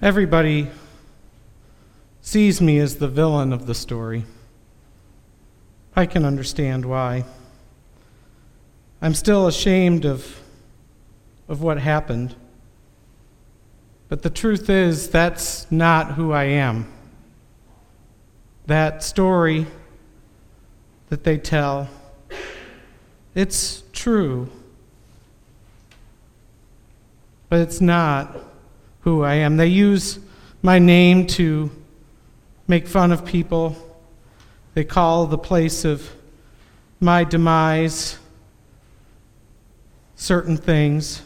Everybody sees me as the villain of the story. I can understand why. I'm still ashamed of, of what happened. But the truth is, that's not who I am. That story that they tell, it's true. But it's not who I am. They use my name to make fun of people. They call the place of my demise certain things.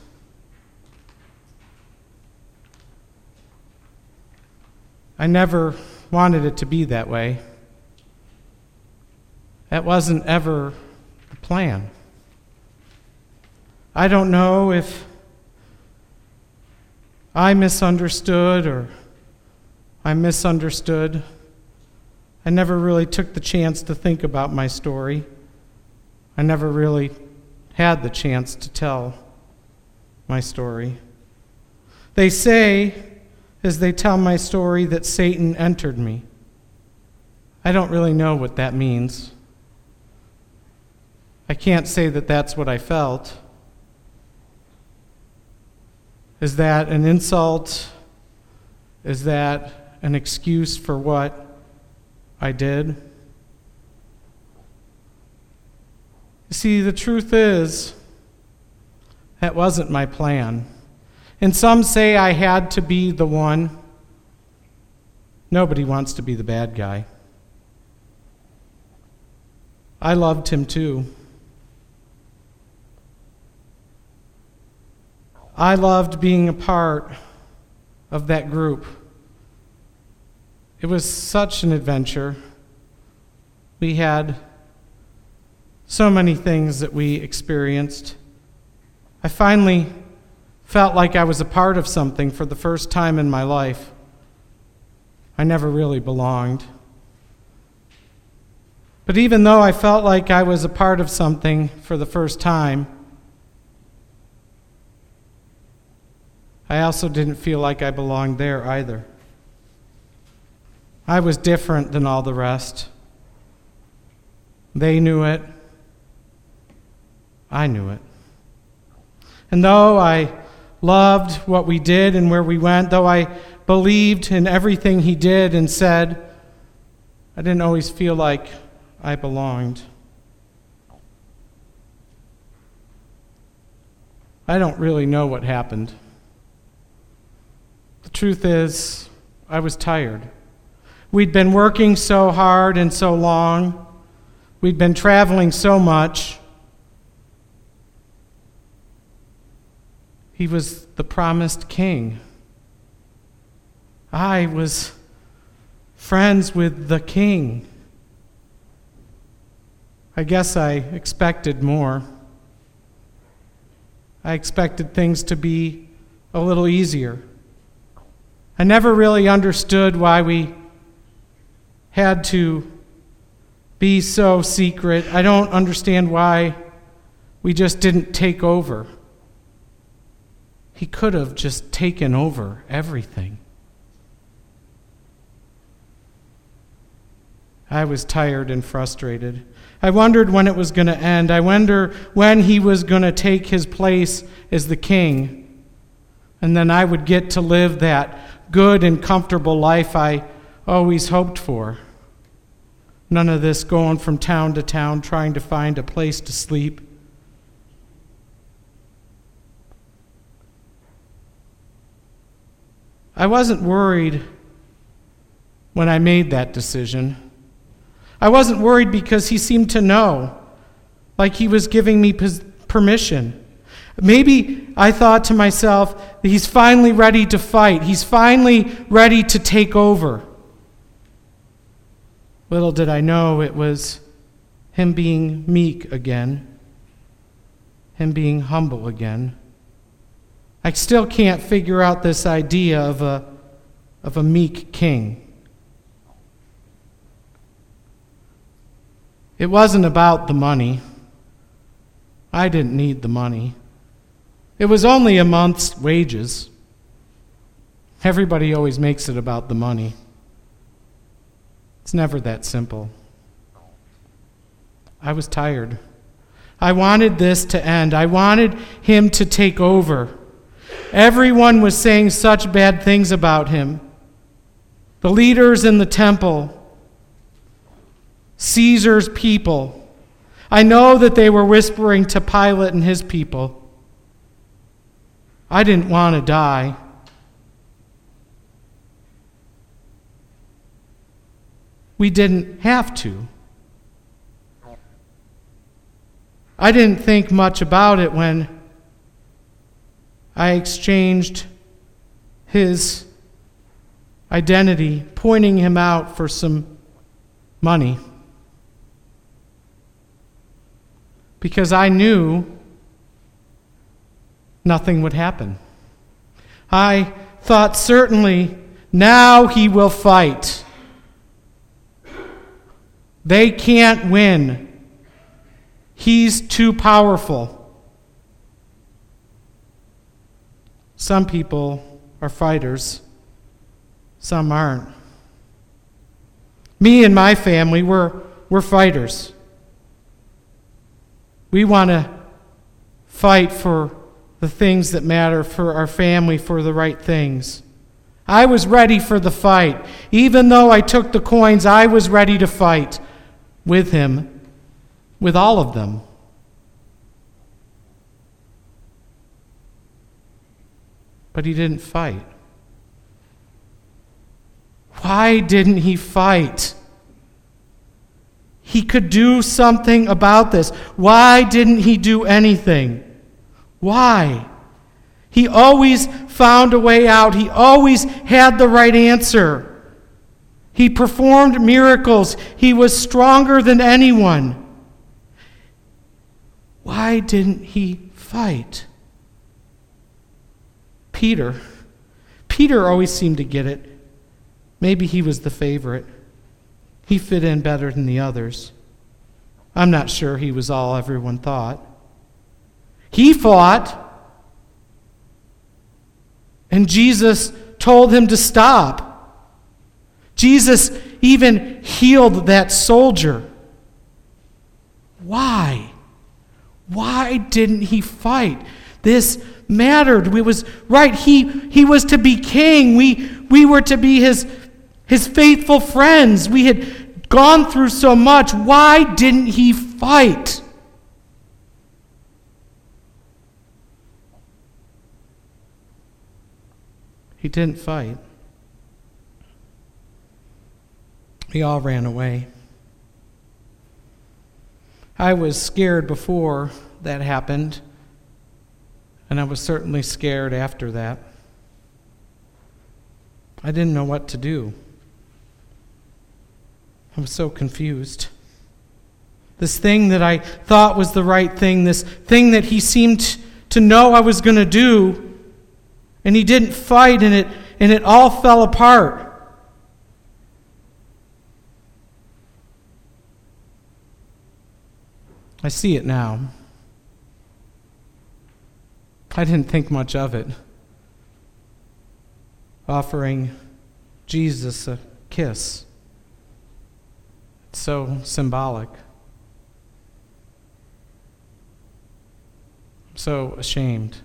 I never wanted it to be that way. That wasn't ever the plan. I don't know if I misunderstood or I misunderstood. I never really took the chance to think about my story. I never really had the chance to tell my story. They say, as they tell my story, that Satan entered me. I don't really know what that means. I can't say that that's what I felt. Is that an insult? Is that an excuse for what I did? You see, the truth is, that wasn't my plan. And some say I had to be the one. Nobody wants to be the bad guy. I loved him too. I loved being a part of that group. It was such an adventure. We had so many things that we experienced. I finally felt like I was a part of something for the first time in my life. I never really belonged. But even though I felt like I was a part of something for the first time, I also didn't feel like I belonged there either. I was different than all the rest. They knew it. I knew it. And though I loved what we did and where we went, though I believed in everything he did and said, I didn't always feel like I belonged. I don't really know what happened. The truth is, I was tired. We'd been working so hard and so long, we'd been traveling so much. He was the promised king. I was friends with the king. I guess I expected more. I expected things to be a little easier. I never really understood why we had to be so secret. I don't understand why we just didn't take over. He could have just taken over everything. I was tired and frustrated. I wondered when it was going to end. I wonder when he was going to take his place as the king. And then I would get to live that good and comfortable life I always hoped for. None of this going from town to town trying to find a place to sleep. I wasn't worried when I made that decision. I wasn't worried because he seemed to know, like he was giving me permission. Maybe I thought to myself he's finally ready to fight. He's finally ready to take over. Little did I know it was him being meek again, him being humble again. I still can't figure out this idea of a, of a meek king. It wasn't about the money. I didn't need the money. It was only a month's wages. Everybody always makes it about the money. It's never that simple. I was tired. I wanted this to end. I wanted him to take over. Everyone was saying such bad things about him. The leaders in the temple, Caesar's people. I know that they were whispering to Pilate and his people. I didn't want to die. We didn't have to. I didn't think much about it when I exchanged his identity, pointing him out for some money. Because I knew nothing would happen. I thought certainly now he will fight. They can't win. He's too powerful. Some people are fighters, some aren't. Me and my family, we're, we're fighters. We want to fight for the things that matter for our family, for the right things. I was ready for the fight. Even though I took the coins, I was ready to fight with him with all of them. But he didn't fight. Why didn't he fight? He could do something about this. Why didn't he do anything? Why? He always found a way out, he always had the right answer. He performed miracles, he was stronger than anyone. Why didn't he fight? Peter. Peter always seemed to get it. Maybe he was the favorite. He fit in better than the others. I'm not sure he was all everyone thought. He fought, and Jesus told him to stop. Jesus even healed that soldier. Why? Why didn't he fight? This mattered. We was right. He, he was to be king. We, we were to be his, his faithful friends. We had gone through so much. Why didn't he fight? He didn't fight. We all ran away. I was scared before that happened, and I was certainly scared after that. I didn't know what to do. I was so confused. This thing that I thought was the right thing, this thing that he seemed to know I was going to do, and he didn't fight, and it, and it all fell apart. I see it now. I didn't think much of it. Offering Jesus a kiss. It's so symbolic. So ashamed.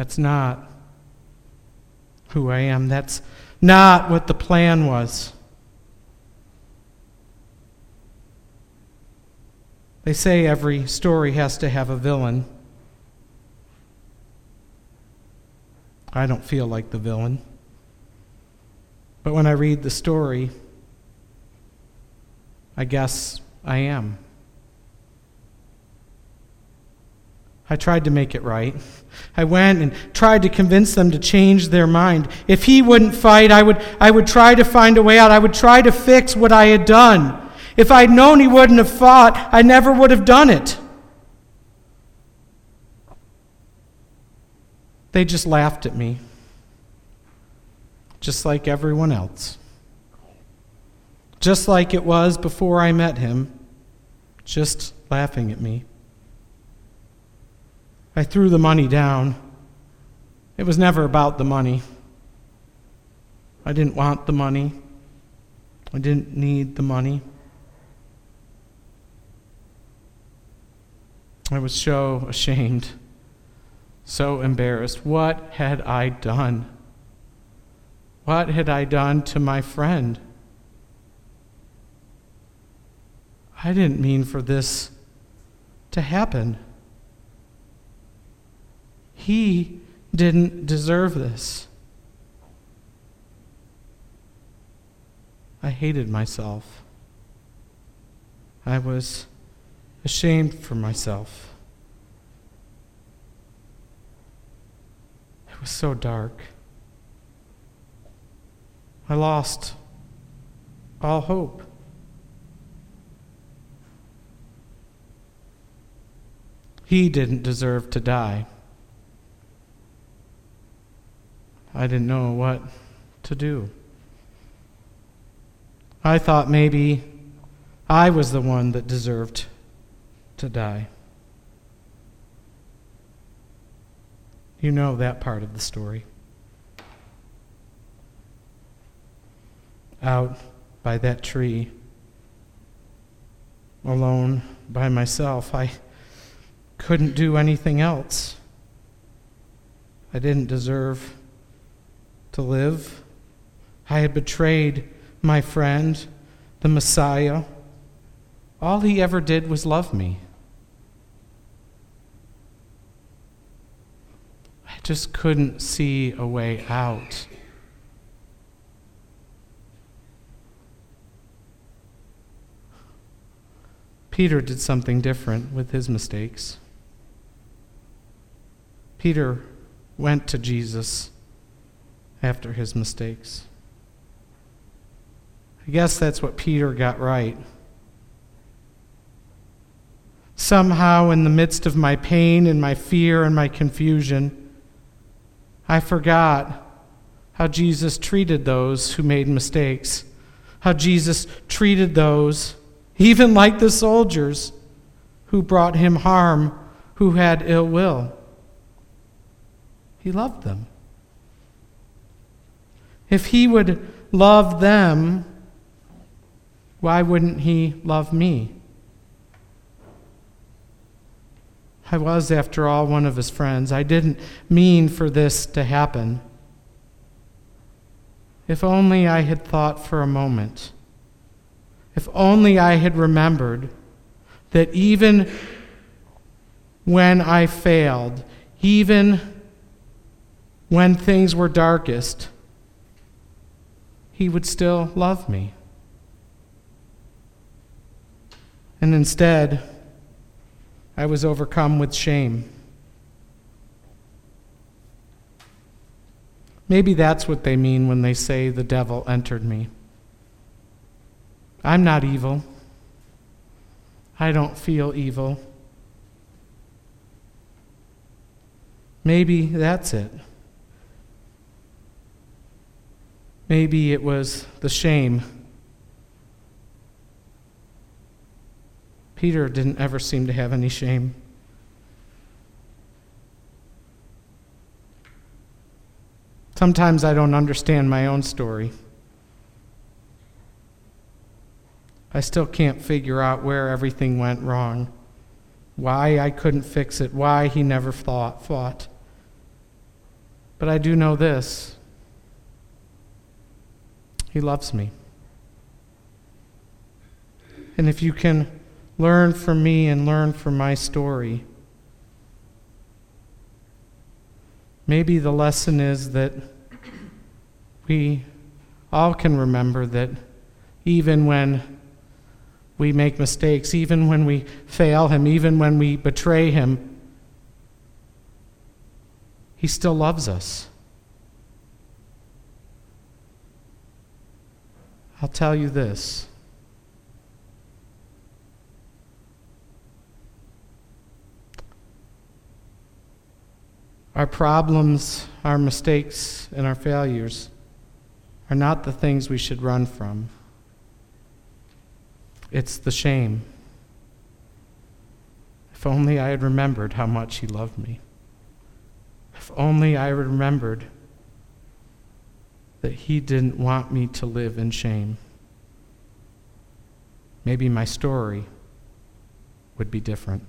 That's not who I am. That's not what the plan was. They say every story has to have a villain. I don't feel like the villain. But when I read the story, I guess I am. I tried to make it right. I went and tried to convince them to change their mind. If he wouldn't fight, I would, I would try to find a way out. I would try to fix what I had done. If I'd known he wouldn't have fought, I never would have done it. They just laughed at me, just like everyone else. Just like it was before I met him, just laughing at me. I threw the money down. It was never about the money. I didn't want the money. I didn't need the money. I was so ashamed, so embarrassed. What had I done? What had I done to my friend? I didn't mean for this to happen. He didn't deserve this. I hated myself. I was ashamed for myself. It was so dark. I lost all hope. He didn't deserve to die. I didn't know what to do. I thought maybe I was the one that deserved to die. You know that part of the story. Out by that tree, alone by myself, I couldn't do anything else. I didn't deserve to live. I had betrayed my friend, the Messiah. All he ever did was love me. I just couldn't see a way out. Peter did something different with his mistakes. Peter went to Jesus after his mistakes. I guess that's what Peter got right. Somehow, in the midst of my pain and my fear and my confusion, I forgot how Jesus treated those who made mistakes, how Jesus treated those, even like the soldiers, who brought him harm, who had ill will. He loved them. If he would love them, why wouldn't he love me? I was, after all, one of his friends. I didn't mean for this to happen. If only I had thought for a moment. If only I had remembered that even when I failed, even when things were darkest, he would still love me. And instead, I was overcome with shame. Maybe that's what they mean when they say the devil entered me. I'm not evil. I don't feel evil. Maybe that's it. Maybe it was the shame Peter didn't ever seem to have any shame. Sometimes I don't understand my own story. I still can't figure out where everything went wrong, why I couldn't fix it, why he never thought, fought. But I do know this He loves me. And if you can Learn from me and learn from my story. Maybe the lesson is that we all can remember that even when we make mistakes, even when we fail Him, even when we betray Him, He still loves us. I'll tell you this Our problems, our mistakes, and our failures are not the things we should run from. It's the shame. If only I had remembered how much He loved me. If only I had remembered that He didn't want me to live in shame. Maybe my story would be different.